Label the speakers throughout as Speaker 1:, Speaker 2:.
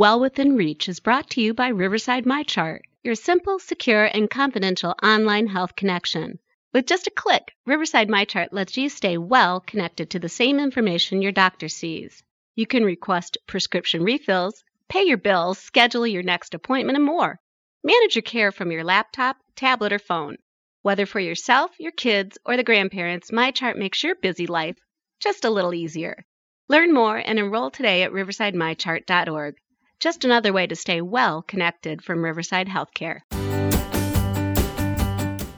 Speaker 1: Well Within Reach is brought to you by Riverside MyChart, your simple, secure, and confidential online health connection. With just a click, Riverside MyChart lets you stay well connected to the same information your doctor sees. You can request prescription refills, pay your bills, schedule your next appointment, and more. Manage your care from your laptop, tablet, or phone. Whether for yourself, your kids, or the grandparents, MyChart makes your busy life just a little easier. Learn more and enroll today at riversidemychart.org. Just another way to stay well connected from Riverside Healthcare.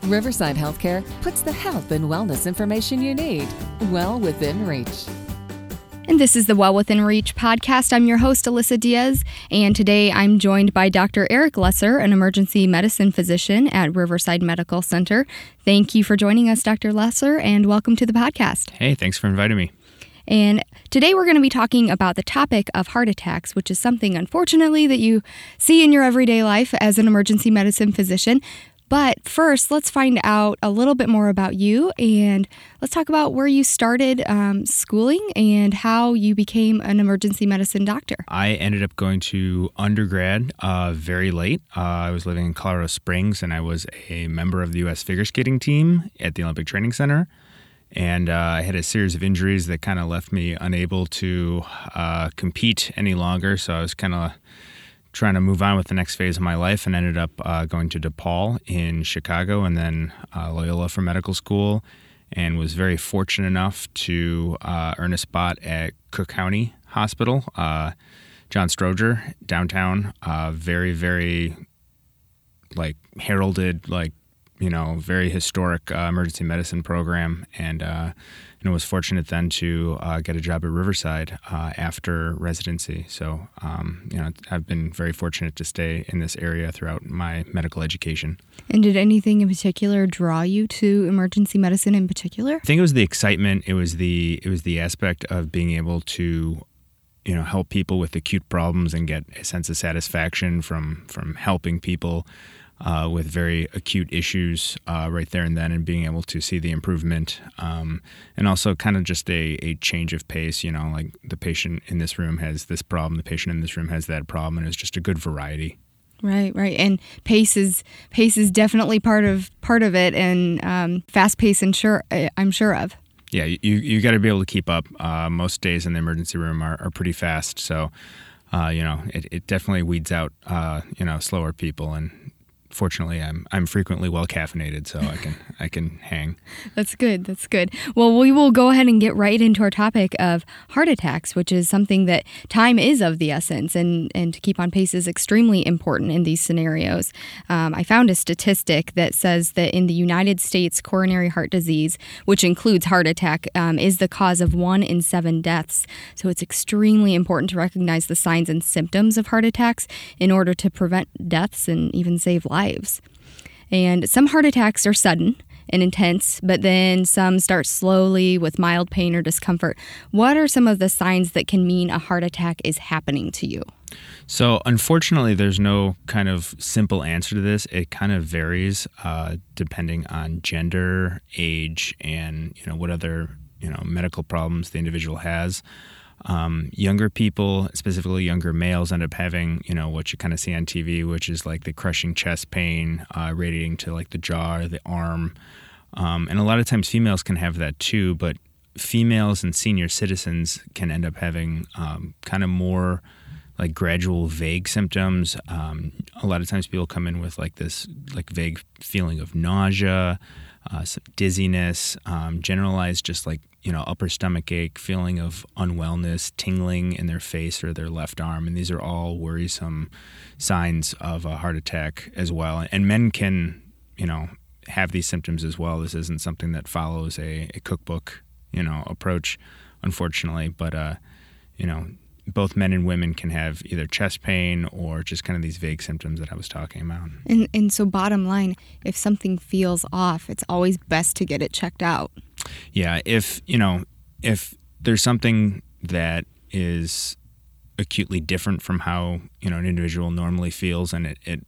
Speaker 2: Riverside Healthcare puts the health and wellness information you need well within reach.
Speaker 3: And this is the Well Within Reach podcast. I'm your host, Alyssa Diaz, and today I'm joined by Dr. Eric Lesser, an emergency medicine physician at Riverside Medical Center. Thank you for joining us, Dr. Lesser, and welcome to the podcast.
Speaker 4: Hey, thanks for inviting me.
Speaker 3: And today we're going to be talking about the topic of heart attacks, which is something, unfortunately, that you see in your everyday life as an emergency medicine physician. But first, let's find out a little bit more about you and let's talk about where you started um, schooling and how you became an emergency medicine doctor.
Speaker 4: I ended up going to undergrad uh, very late. Uh, I was living in Colorado Springs and I was a member of the U.S. figure skating team at the Olympic Training Center. And uh, I had a series of injuries that kind of left me unable to uh, compete any longer. So I was kind of trying to move on with the next phase of my life and ended up uh, going to DePaul in Chicago and then uh, Loyola for medical school. And was very fortunate enough to uh, earn a spot at Cook County Hospital, uh, John Stroger, downtown. very, very like heralded, like you know, very historic uh, emergency medicine program, and uh, and was fortunate then to uh, get a job at Riverside uh, after residency. So, um, you know, I've been very fortunate to stay in this area throughout my medical education.
Speaker 3: And did anything in particular draw you to emergency medicine in particular?
Speaker 4: I think it was the excitement. It was the it was the aspect of being able to you know help people with acute problems and get a sense of satisfaction from from helping people uh, with very acute issues uh, right there and then, and being able to see the improvement, um, and also kind of just a, a change of pace. You know, like the patient in this room has this problem, the patient in this room has that problem, and it's just a good variety.
Speaker 3: Right, right, and pace is pace is definitely part of part of it, and um, fast pace, and sure, I'm sure of.
Speaker 4: Yeah, you you got to be able to keep up. Uh, most days in the emergency room are, are pretty fast, so uh, you know it, it definitely weeds out uh, you know slower people, and fortunately I'm I'm frequently well caffeinated, so I can I can hang.
Speaker 3: That's good. That's good. Well, we will go ahead and get right into our topic of heart attacks, which is something that time is of the essence, and and to keep on pace is extremely important in these scenarios. Um, I found a statistic that says that in the United States, coronary heart disease, which includes heart attack, um, is the cause of one in seven deaths. So it's extremely important to recognize the signs and symptoms of heart attacks in order to prevent deaths and even save lives lives. And some heart attacks are sudden and intense, but then some start slowly with mild pain or discomfort. What are some of the signs that can mean a heart attack is happening to you?
Speaker 4: So, unfortunately, there's no kind of simple answer to this. It kind of varies uh, depending on gender, age, and you know what other you know medical problems the individual has. Um, younger people, specifically younger males, end up having, you know, what you kind of see on TV, which is like the crushing chest pain, uh, radiating to like the jaw or the arm. Um, and a lot of times females can have that too, but females and senior citizens can end up having um, kind of more like gradual vague symptoms. Um, a lot of times people come in with like this like vague feeling of nausea, uh, dizziness, um, generalized just like you know upper stomach ache, feeling of unwellness, tingling in their face or their left arm, and these are all worrisome signs of a heart attack as well. And men can you know have these symptoms as well. This isn't something that follows a, a cookbook you know approach, unfortunately, but uh, you know both men and women can have either chest pain or just kind of these vague symptoms that I was talking about.
Speaker 3: And, and so, bottom line, if something feels off, it's always best to get it checked out.
Speaker 4: Yeah, if you know, if there's something that is acutely different from how you know an individual normally feels, and it, it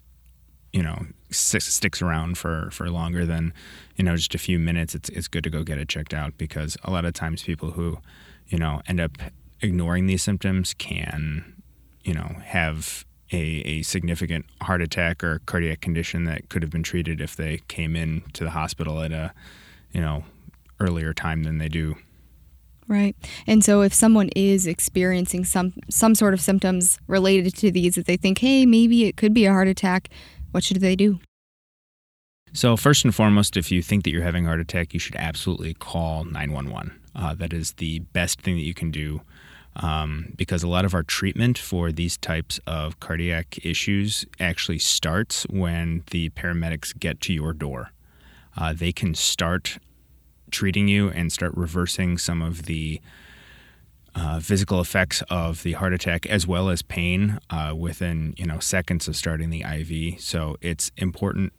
Speaker 4: you know sticks around for for longer than you know just a few minutes, it's it's good to go get it checked out because a lot of times people who you know end up ignoring these symptoms can you know, have a, a significant heart attack or cardiac condition that could have been treated if they came in to the hospital at a, you know, earlier time than they do.
Speaker 3: Right. And so if someone is experiencing some some sort of symptoms related to these that they think, "Hey, maybe it could be a heart attack," what should they do?
Speaker 4: So, first and foremost, if you think that you're having a heart attack, you should absolutely call 911. Uh, that is the best thing that you can do um, because a lot of our treatment for these types of cardiac issues actually starts when the paramedics get to your door. Uh, they can start treating you and start reversing some of the uh, physical effects of the heart attack as well as pain uh, within you know seconds of starting the IV. So it's important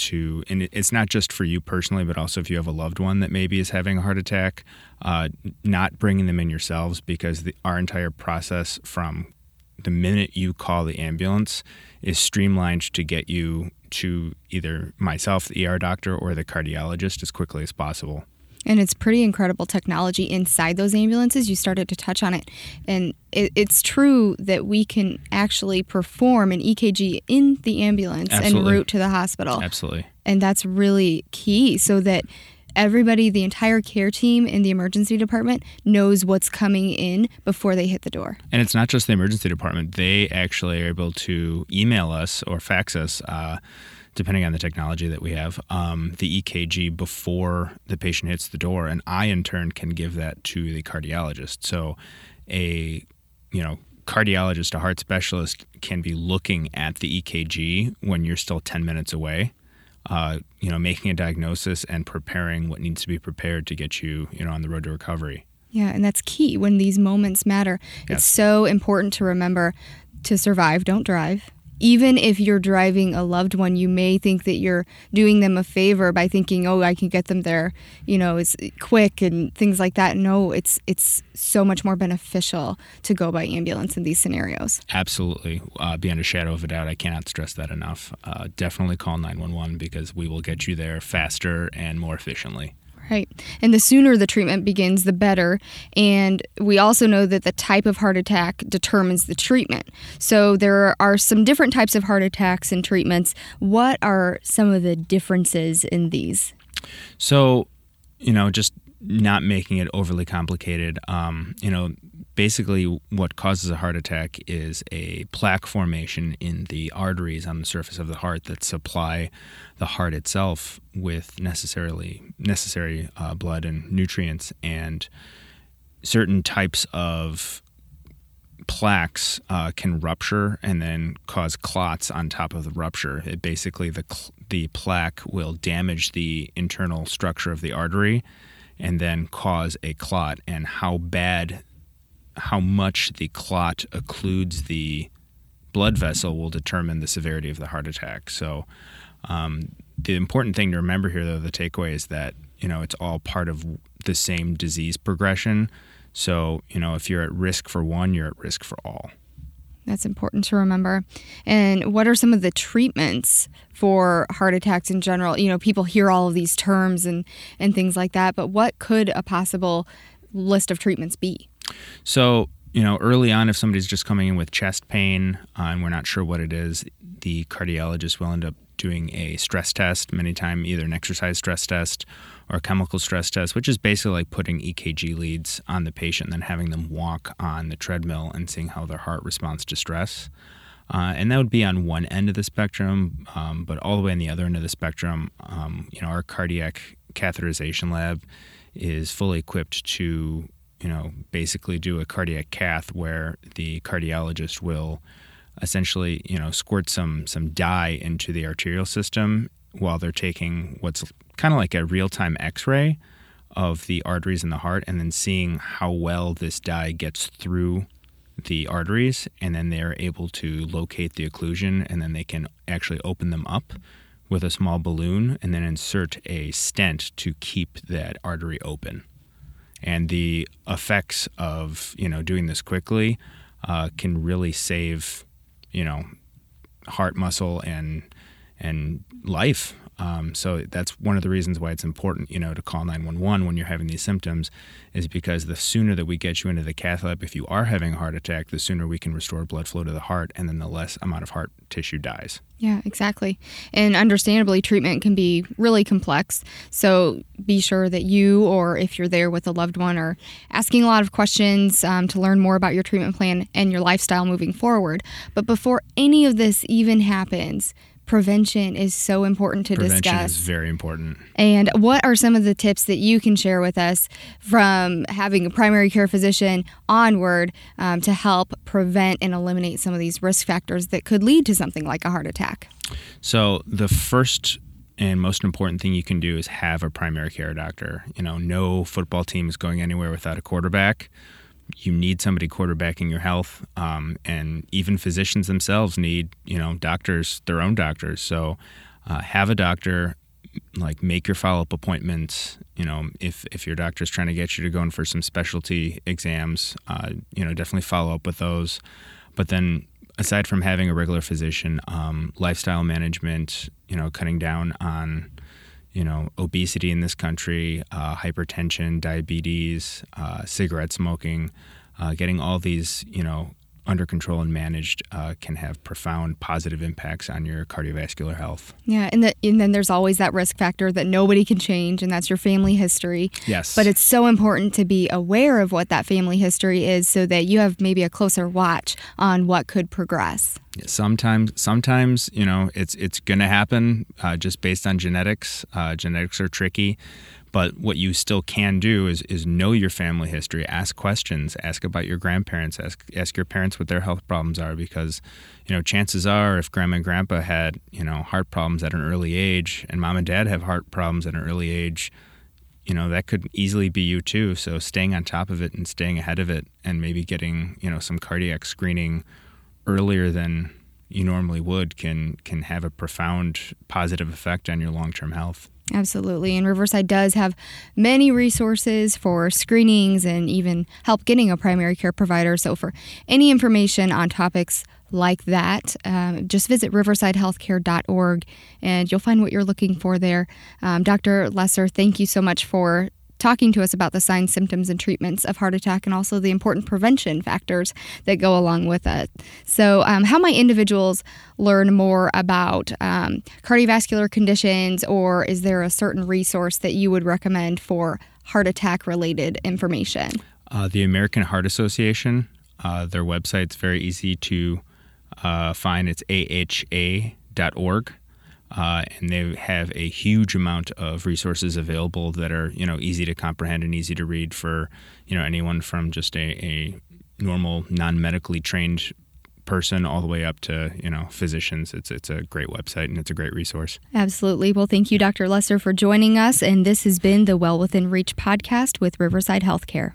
Speaker 4: to, and it's not just for you personally, but also if you have a loved one that maybe is having a heart attack, uh, not bringing them in yourselves because the, our entire process from the minute you call the ambulance is streamlined to get you to either myself, the ER doctor, or the cardiologist as quickly as possible.
Speaker 3: And it's pretty incredible technology inside those ambulances. You started to touch on it. And it, it's true that we can actually perform an EKG in the ambulance
Speaker 4: Absolutely.
Speaker 3: en route to the hospital.
Speaker 4: Absolutely.
Speaker 3: And that's really key so that everybody, the entire care team in the emergency department, knows what's coming in before they hit the door.
Speaker 4: And it's not just the emergency department, they actually are able to email us or fax us. Uh, depending on the technology that we have, um, the EKG before the patient hits the door, and I in turn can give that to the cardiologist. So, a you know cardiologist, a heart specialist, can be looking at the EKG when you're still 10 minutes away. Uh, you know, making a diagnosis and preparing what needs to be prepared to get you, you know, on the road to recovery.
Speaker 3: Yeah, and that's key when these moments matter.
Speaker 4: Yes.
Speaker 3: It's so important to remember to survive, don't drive even if you're driving a loved one, you may think that you're doing them a favor by thinking, "Oh, I can get them there, you know, it's quick and things like that." No, it's it's so much more beneficial to go by ambulance in these scenarios.
Speaker 4: Absolutely, uh, beyond a shadow of a doubt, I cannot stress that enough. Uh, definitely call 911 because we will get you there faster and more efficiently.
Speaker 3: Right. And the sooner the treatment begins, the better. And we also know that the type of heart attack determines the treatment. So there are some different types of heart attacks and treatments. What are some of the differences in these?
Speaker 4: So, you know, just not making it overly complicated, um, you know, basically what causes a heart attack is a plaque formation in the arteries on the surface of the heart that supply the heart itself with necessarily necessary uh, blood and nutrients and certain types of plaques uh, can rupture and then cause clots on top of the rupture. It basically the the plaque will damage the internal structure of the artery and then cause a clot. And how bad how much the clot occludes the blood vessel will determine the severity of the heart attack. So, um, the important thing to remember here, though, the takeaway is that you know it's all part of the same disease progression. So, you know, if you're at risk for one, you're at risk for all.
Speaker 3: That's important to remember. And what are some of the treatments for heart attacks in general? You know, people hear all of these terms and, and things like that, but what could a possible list of treatments be?
Speaker 4: So, you know, early on, if somebody's just coming in with chest pain uh, and we're not sure what it is, the cardiologist will end up doing a stress test, many times either an exercise stress test or a chemical stress test, which is basically like putting EKG leads on the patient and then having them walk on the treadmill and seeing how their heart responds to stress. Uh, and that would be on one end of the spectrum, um, but all the way on the other end of the spectrum, um, you know, our cardiac catheterization lab is fully equipped to you know, basically do a cardiac cath where the cardiologist will essentially, you know, squirt some some dye into the arterial system while they're taking what's kind of like a real-time x-ray of the arteries in the heart and then seeing how well this dye gets through the arteries and then they're able to locate the occlusion and then they can actually open them up with a small balloon and then insert a stent to keep that artery open and the effects of you know doing this quickly uh, can really save you know heart muscle and and life. Um, so that's one of the reasons why it's important, you know, to call 911 when you're having these symptoms, is because the sooner that we get you into the cath lab, if you are having a heart attack, the sooner we can restore blood flow to the heart, and then the less amount of heart tissue dies.
Speaker 3: Yeah, exactly. And understandably, treatment can be really complex. So be sure that you, or if you're there with a loved one, are asking a lot of questions um, to learn more about your treatment plan and your lifestyle moving forward. But before any of this even happens, prevention is so important to
Speaker 4: Prevention
Speaker 3: discuss.
Speaker 4: is very important.
Speaker 3: And what are some of the tips that you can share with us from having a primary care physician onward um, to help prevent and eliminate some of these risk factors that could lead to something like a heart attack?
Speaker 4: So the first and most important thing you can do is have a primary care doctor. You know, no football team is going anywhere without a quarterback. You need somebody quarterbacking your health, um, and even physicians themselves need, you know, doctors, their own doctors. So uh, have a doctor, like make your follow up appointments. You know, if if your doctor's trying to get you to go in for some specialty exams, uh, you know, definitely follow up with those. But then aside from having a regular physician, um, lifestyle management, you know, cutting down on, you know, obesity in this country, uh, hypertension, diabetes, uh, cigarette smoking, uh, getting all these, you know, under control and managed uh, can have profound positive impacts on your cardiovascular health.
Speaker 3: Yeah, and, the, and then there's always that risk factor that nobody can change, and that's your family history.
Speaker 4: Yes.
Speaker 3: But it's so important to be aware of what that family history is so that you have maybe a closer watch on what could progress.
Speaker 4: Sometimes sometimes you know it's it's gonna happen uh, just based on genetics. Uh, genetics are tricky but what you still can do is is know your family history ask questions ask about your grandparents ask ask your parents what their health problems are because you know chances are if grandma and grandpa had you know heart problems at an early age and mom and dad have heart problems at an early age you know that could easily be you too. So staying on top of it and staying ahead of it and maybe getting you know some cardiac screening earlier than you normally would can can have a profound positive effect on your long-term health.
Speaker 3: Absolutely. And Riverside does have many resources for screenings and even help getting a primary care provider. So, for any information on topics like that, um, just visit riversidehealthcare.org and you'll find what you're looking for there. Um, Dr. Lesser, thank you so much for talking to us about the signs, symptoms, and treatments of heart attack and also the important prevention factors that go along with it. So, um, how might individuals learn more about um, cardiovascular conditions, or is there a certain resource that you would recommend for heart attack related information?
Speaker 4: Uh, the American Heart Association, uh, their website's very easy to uh, find. It's aha.org. Uh, and they have a huge amount of resources available that are you know easy to comprehend and easy to read for you know anyone from just a, a normal non-medically trained person all the way up to you know physicians. It's it's a great website and it's a great resource.
Speaker 3: Absolutely. Well thank you dr lesser for joining us. And this has been the well within reach podcast with riverside healthcare